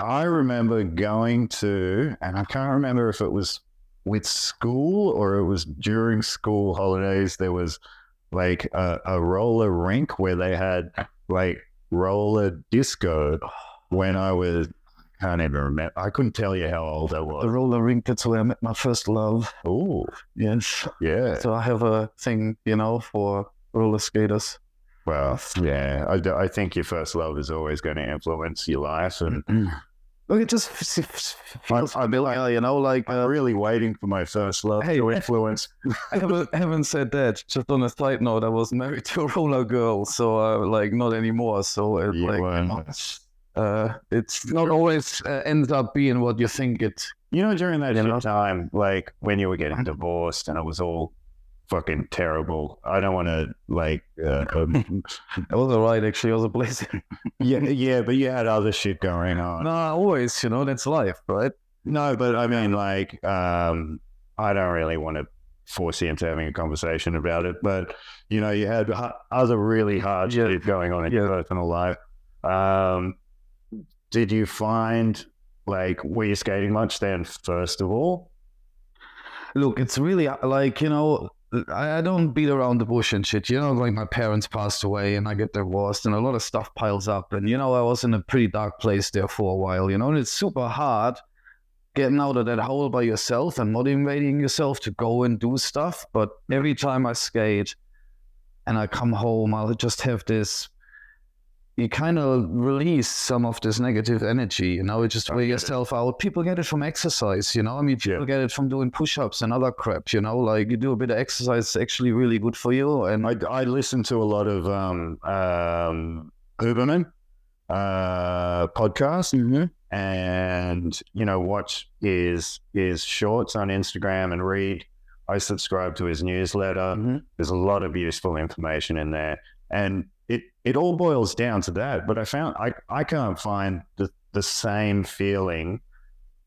I remember going to, and I can't remember if it was with school or it was during school holidays. There was like a, a roller rink where they had like roller disco when I was, I can't even remember. I couldn't tell you how old I was. the roller rink. That's where I met my first love. Oh, Yes. yeah. So I have a thing, you know, for roller skaters. Well, yeah. I think your first love is always going to influence your life. And Look, it just f- f- feels I- I feel like- familiar, you know, like I'm uh, really waiting for my first love Hey. to influence. I haven't, haven't said that. Just on a side note, I was married to a roller girl, so uh, like not anymore. So it, You like weren't. uh, it's not always uh, ends up being what you think it. You know, during that You know? time, like when you were getting divorced and it was all fucking terrible. I don't want to like, uh, um, It was alright actually. It was a blessing. yeah, yeah, but you had other shit going on. no, always, you know, that's life, right? No, but I mean, like, um, I don't really want to force you into having a conversation about it. But you know, you had other really hard Yeah. shit going on in your personal life. Um, did you find like were you skating much then? First of all, Look, it's really uh, like you know. I don't beat around the bush and shit. You know, like my parents passed away and I get divorced and a lot of stuff piles up. And, you know, I was in a pretty dark place there for a while, you know, and it's super hard getting out of that hole by yourself and motivating yourself to go and do stuff. But every time I skate and I come home, I'll just have this. You kind of release some of this negative energy, you know, you just wear yourself out. People get it from exercise, you know. I mean, people Yeah. get it from doing push ups and other crap, you know, like you do a bit of exercise, it's actually really good for you. And I, I listen to a lot of um, um, Huberman uh, podcasts and you know watch his his shorts on Instagram and read. I subscribe to his newsletter. Mhm. There's a lot of useful information in there, and it all boils down to that. But I found I I can't find the the same feeling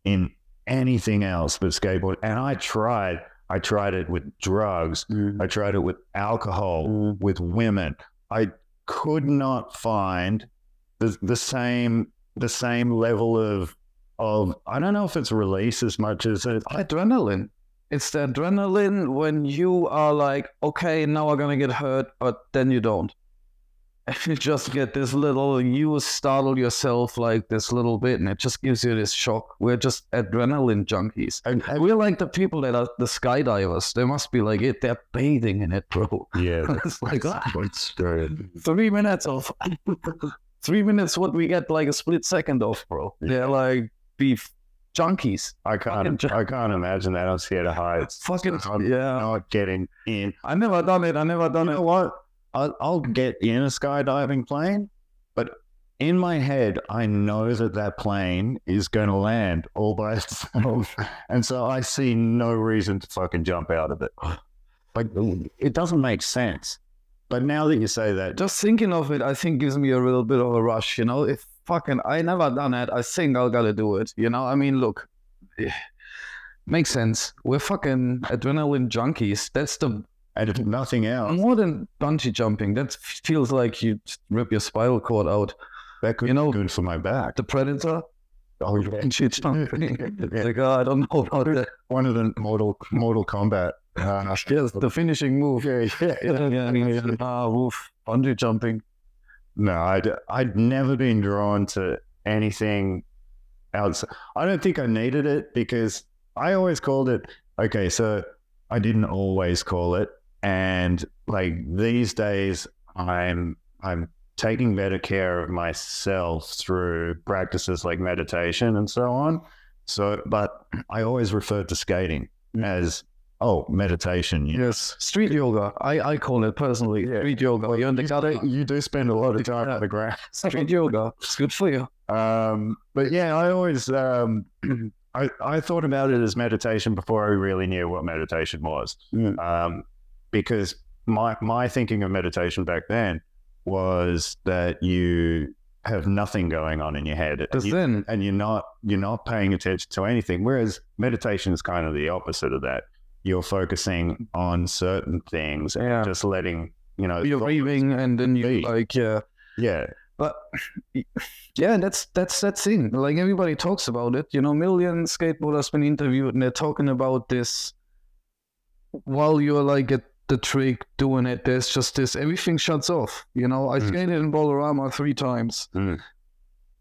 in anything else but skateboard. And I tried. I tried it with drugs. Mm. I tried it with alcohol, mm. with women. I could not find the the same the same level of of I don't know if it's release as much as adrenaline. It's the adrenaline when you are like, okay, now I'm gonna get hurt, but then you don't. You just get this little, you startle yourself like this little bit, and it just gives you this shock. We're just adrenaline junkies. And, and We're like the people that are the skydivers. They must be like it. They're bathing in it, bro. yeah, it's like ah, three minutes of three minutes. What we get like a split second of, bro. They're like beef junkies. I can't I can't imagine that. I'm scared of heights. Fucking I'm yeah. not getting in. I never done it. I never done You it. what? I'll, I'll get in a skydiving plane, but in my head, I know that that plane is going to land all by itself. and so I see no reason to fucking jump out of it. Like, it doesn't make sense. But now that you say that, Just thinking of it, I think gives me a little bit of a rush. You know, if fucking I never done it, I think I'll gotta do it. You know, I mean, look, makes sense. We're fucking adrenaline junkies. That's the and if nothing else, more than bungee jumping. That feels like you rip your spinal cord out. that could you know, be good for my back. The predator. Oh, yeah. Bungee jumping. like, oh, I don't know about that. One of the Mortal, Mortal Kombat. Uh, Yes, the finishing move. yeah, yeah, Yeah, yeah, yeah. Ah, woof. Bungee jumping. No, I'd, I'd never been drawn to anything else. I don't think I needed it because I always called it, okay, so I didn't always call it. And like these days, I'm, I'm taking better care of myself through practices like meditation and so on. So, but I always referred to skating as oh, meditation. Yeah. Yes, street yoga. I, I call it personally Yeah. street yoga. You're in the You, do- you do spend a lot of time Yeah. on the ground. Street yoga. It's good for you. Um, but yeah, I always um, I, I thought about it as meditation before I really knew what meditation was. Mm. Um, because my my thinking of meditation back then was that you have nothing going on in your head. Because You- then, and you're not you're not paying attention to anything. Whereas meditation is kind of the opposite of that. You're focusing on certain things and Yeah. just letting you know you're breathing and then you like, yeah. Yeah, But yeah, that's that's that thing. Like everybody talks about it. You know, million skateboarders been interviewed and they're talking about this while you're like at the trick doing it. There's just this everything shuts off. You know, I Mm. skated in Bowl-A-Rama three times. Mm.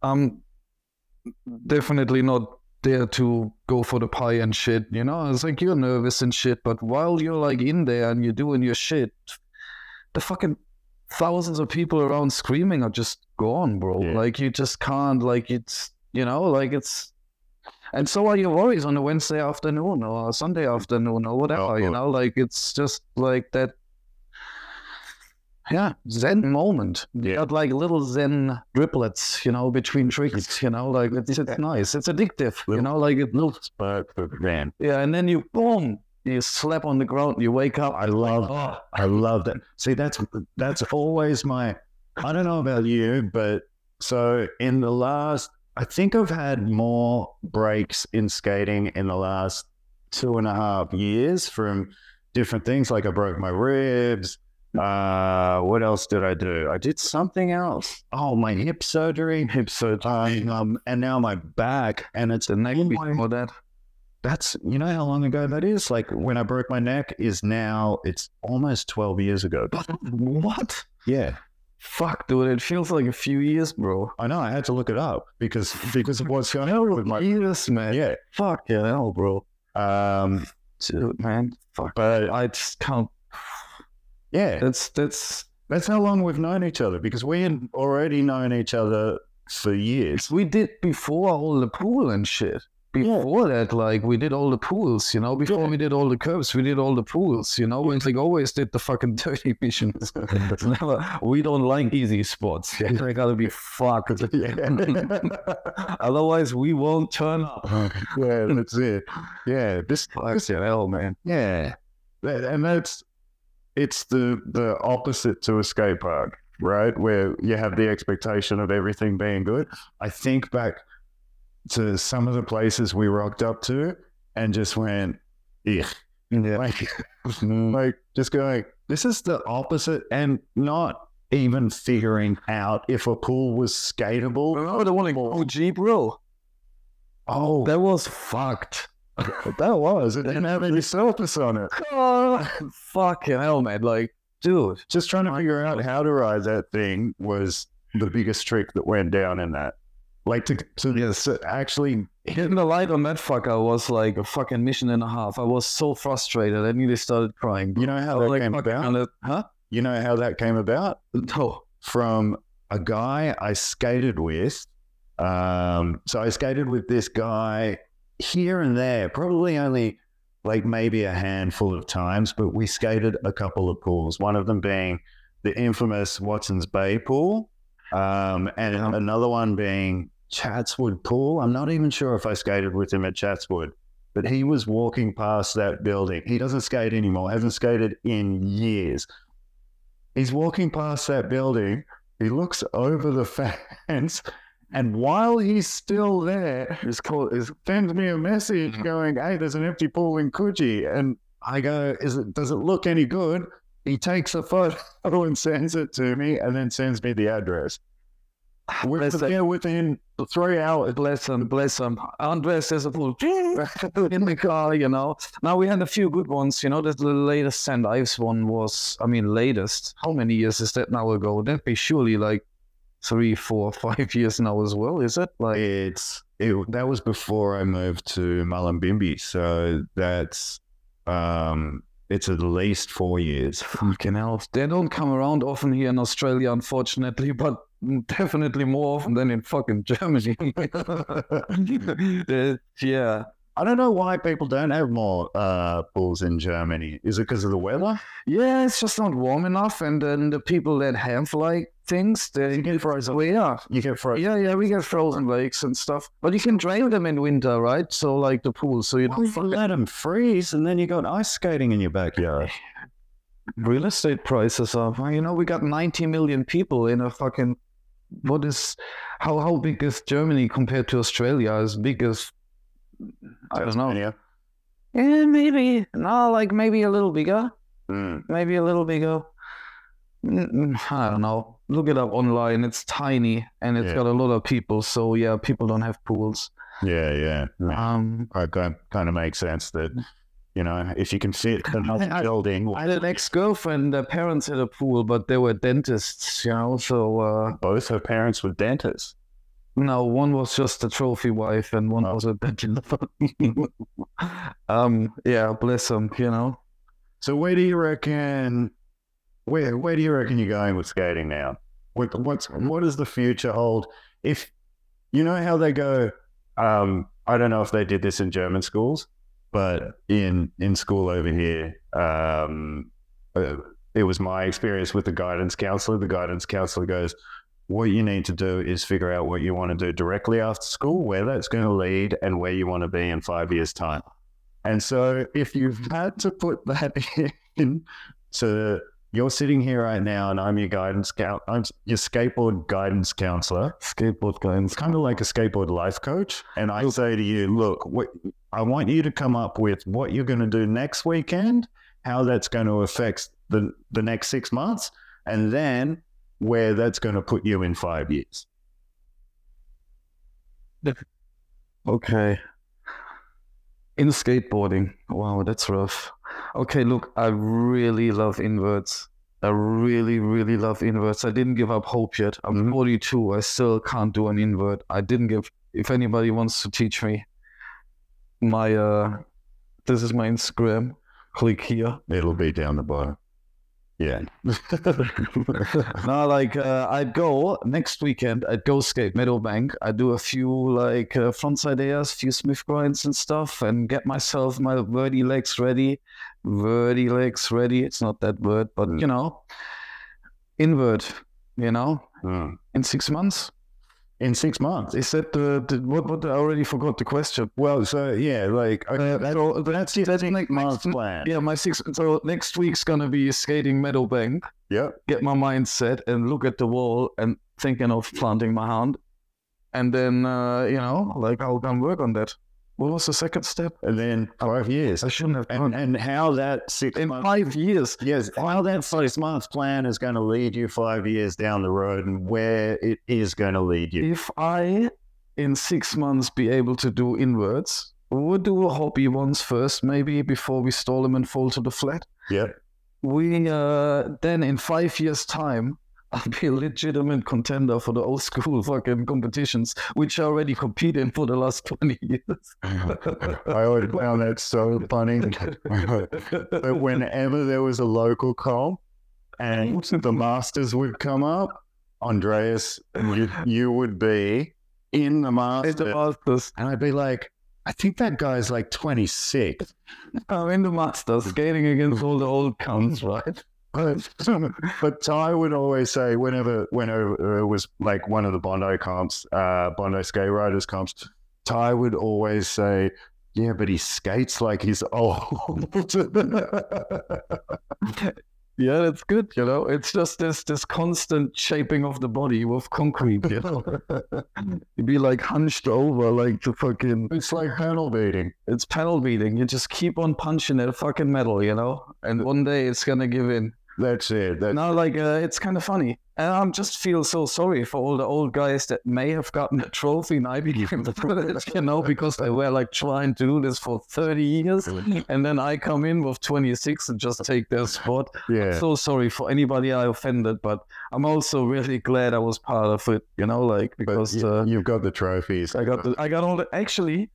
I'm definitely not there to go for the pie and shit. You know, it's like you're nervous and shit, but while you're like in there and you're doing your shit, the fucking thousands of people around screaming are just gone, bro. Yeah. Like you just can't. Like it's you know, like it's. And so are your worries on a Wednesday afternoon or a Sunday afternoon or whatever, Oh, you know? Like it's just like that. Yeah, Zen moment. You Yeah. got like little Zen driplets, you know, between tricks, you know, like it's, it's nice. It's addictive, you know, like it looks. man, Yeah, and then you boom, you slap on the ground, you wake up. I love Oh, I love that. See, that's that's always my. I don't know about you, but so in the last, I think I've had more breaks in skating in the last two and a half years from different things. Like I broke my ribs. Uh, what else did I do? I did something else. Oh, my hip surgery, hip surgery, um, and now my back, and it's the neck Oh before that. that's you know how long ago that is. Like when I broke my neck is now it's almost twelve years ago. What? Yeah, Fuck, dude, it feels like a few years, bro. I know. I had to look it up because because of what's going on with my years, man. yeah. Fuck yeah, hell, bro. Um, Dude, man. Fuck. but I just can't. yeah, That's that's. that's how long we've known each other because we had already known each other for years. We did before all the pool and shit. Before that, like we did all the pools, you know. Before Yeah. we did all the curves, we did all the pools, you know. We like always did the fucking dirty missions. Never, we don't like easy spots. They gotta be fucked. Otherwise, we won't turn up. yeah, that's it. Yeah, this yeah, hell, man. Yeah, and that's it's the the opposite to a skate park, right? Where you have the expectation of everything being good. I think back to some of the places we rocked up to and just went, yeah, Yeah. like, mm. like just going. This is the opposite, and not even figuring out if a pool was skatable. Remember the one in OG, bro? Oh, That was fucked. that was. It didn't have any surface on it. Oh, fucking hell, man. Like, dude. just trying to figure out how to ride that thing was the biggest trick that went down in that. Like to, to Yes. actually, Hitting the light on that fucker was like a fucking mission and a half. I was so frustrated. I nearly started crying. you know how that like, came about. it- huh? You know how that came about No. from a guy I skated with. Um, so I skated with this guy here and there, probably only like maybe a handful of times, but we skated a couple of pools. One of them being the infamous Watson's Bay pool, um, and another one being Chatswood Pool. I'm not even sure if I skated with him at Chatswood, but he was walking past that building. He doesn't skate anymore, hasn't skated in years. He's walking past that building. He looks over the fence, and while he's still there, he's called, he sends me a message Mhm. going, "Hey, there's an empty pool in Coogee," and I go, "Is it? Does it look any good?" He takes a photo and sends it to me, and then sends me the address. We're there within three hours. Bless him, bless him. Andres has a full in the car, you know. Now we had a few good ones, you know. The, the latest St Ives one was, I mean, latest. How many years is that now ago? That'd be surely like three, four, five years now as well, is it? Like, It's it, that was before I moved to Mullumbimby, so that's um, it's at least four years. fucking hell. They don't come around often here in Australia, unfortunately, but definitely more often than in fucking Germany. Yeah. I don't know why people don't have more uh, pools in Germany. Is it because of the weather? Yeah, it's just not warm enough, and then the people that have like things, they get frozen. Well, yeah, You get frozen. yeah, yeah. We get frozen lakes and stuff, but you can drain them in winter, right? So like the pool, so you Well, don't you let them freeze, and then you got ice skating in your backyard. real estate prices are well, you know we got 90 million people in a fucking what is how how big is germany compared to australia? As big as i don't know. Tasmania. yeah maybe. No like maybe a little bigger. Mm. maybe a little bigger. Mm, mm, i don't know. Look it up online. It's tiny and it's Yeah. got a lot of people. So yeah people don't have pools. Yeah, yeah. um I kind of makes sense that you know if you can fit I- building, I had an ex-girlfriend. Her parents had a pool, but they were dentists, you know. So uh, both her parents were dentists. No, one was just a trophy wife, and one Oh. was a bachelor. um, yeah, bless them, you know. So where do you reckon? Where where do you reckon you're going with skating now? What what's what does the future hold? If you know how they go, um, I don't know if they did this in German schools, but in in school over here, um, uh, it was my experience with the guidance counselor. The guidance counselor goes, "What you need to do is figure out what you want to do directly after school, where that's going to lead, and where you want to be in five years' time." And so, if you've had to put that in, so you're sitting here right now, and I'm your guidance count, I'm your skateboard guidance counselor. Skateboard guidance. It's kind of like a skateboard life coach. And I say to you, look, what, I want you to come up with what you're going to do next weekend, how that's going to affect the the next six months, and then where that's going to put you in five years. Okay. In skateboarding, wow, that's rough. Okay, look, I really love inverts. I really, really love inverts. I didn't give up hope yet. I'm Mhm. 42. I still can't do an invert. I didn't give. If anybody wants to teach me, my uh, this is my Instagram. Click here. It'll be down the bottom. Yeah. no, like uh, I'd go next weekend. I'd go skate Meadowbank. I'd do a few like uh, frontside airs, few Smith grinds and stuff, and get myself my verdi legs ready. Verdi legs ready. It's not that word, but Mm. you know, invert. You know, Mm. in six months. In six months. Is that the, the what? What I already forgot the question. Well, so yeah, like okay, Uh, that- so that's your that's six like- months plan. Yeah, my six. So next week's gonna be skating Meadowbank. Yeah, get my mind set and look at the wall and thinking of planting my hand. And then, uh, you know, like I'll come work on that. What was the second step? And then five years. I shouldn't have And, done. and how that six In months five years. Yes, how that six months plan is going to lead you five years down the road and where it is going to lead you. If I, in six months, be able to do inverts, we'll do a hobby once first, maybe before we stall them and fall to the flat. Yeah. We, uh, then in five years' time, I'll be a legitimate contender for the old school fucking competitions, which I already compete in for the last 20 years. I always found that so funny. but whenever there was a local comp and the masters would come up, Andreas, you, you would be in the It's master. the Masters. and I'd be like, I think that guy's like 26. I'm in the Masters, skating against all the old cunts, right? But, Ty would always say whenever whenever it was like one of the Bondi comps, uh, Bondi skate riders comps, Ty would always say, "Yeah, but he skates like he's old." Yeah, that's good. You know, it's just this this constant shaping of the body with concrete. You know, you'd be like hunched over, like the fucking. it's like panel beating. It's panel beating. You just keep on punching that fucking metal, you know, and one day it's gonna give in. That's it. That, Now, like, uh, it's kind of funny. And I just feel so sorry for all the old guys that may have gotten a trophy and I became the privilege, you know, because they were like trying to do this for 30 years. And then I come in with 26 and just take their spot. yeah. So sorry for anybody I offended, but I'm also really glad I was part of it, you know, like, But because you, uh, you've got the trophies. I got the, I got all the, actually,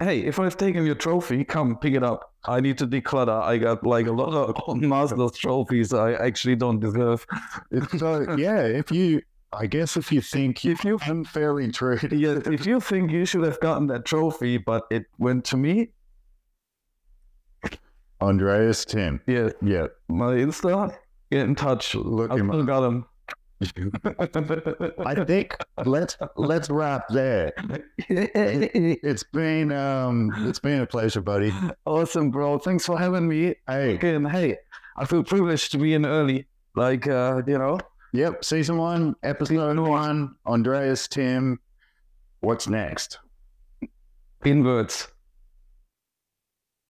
hey, if I've taken your trophy, come pick it up. I need to declutter. I got like a lot of Masters trophies I actually don't deserve. So uh, yeah, if you I guess if you think If you I'm fairly true. yeah, if you think you should have gotten that trophy, but it went to me, Andreas Timm. yeah, Yeah. my Insta, get in touch. Look I him still up. got him. I think let's let's wrap there. It's been um it's been a pleasure, buddy. awesome, bro. Thanks for having me. Hey, Again, hey, I feel privileged to be in early. Like, uh, you know, yep, season one, episode one, Andreas Timm. What's next? inverts.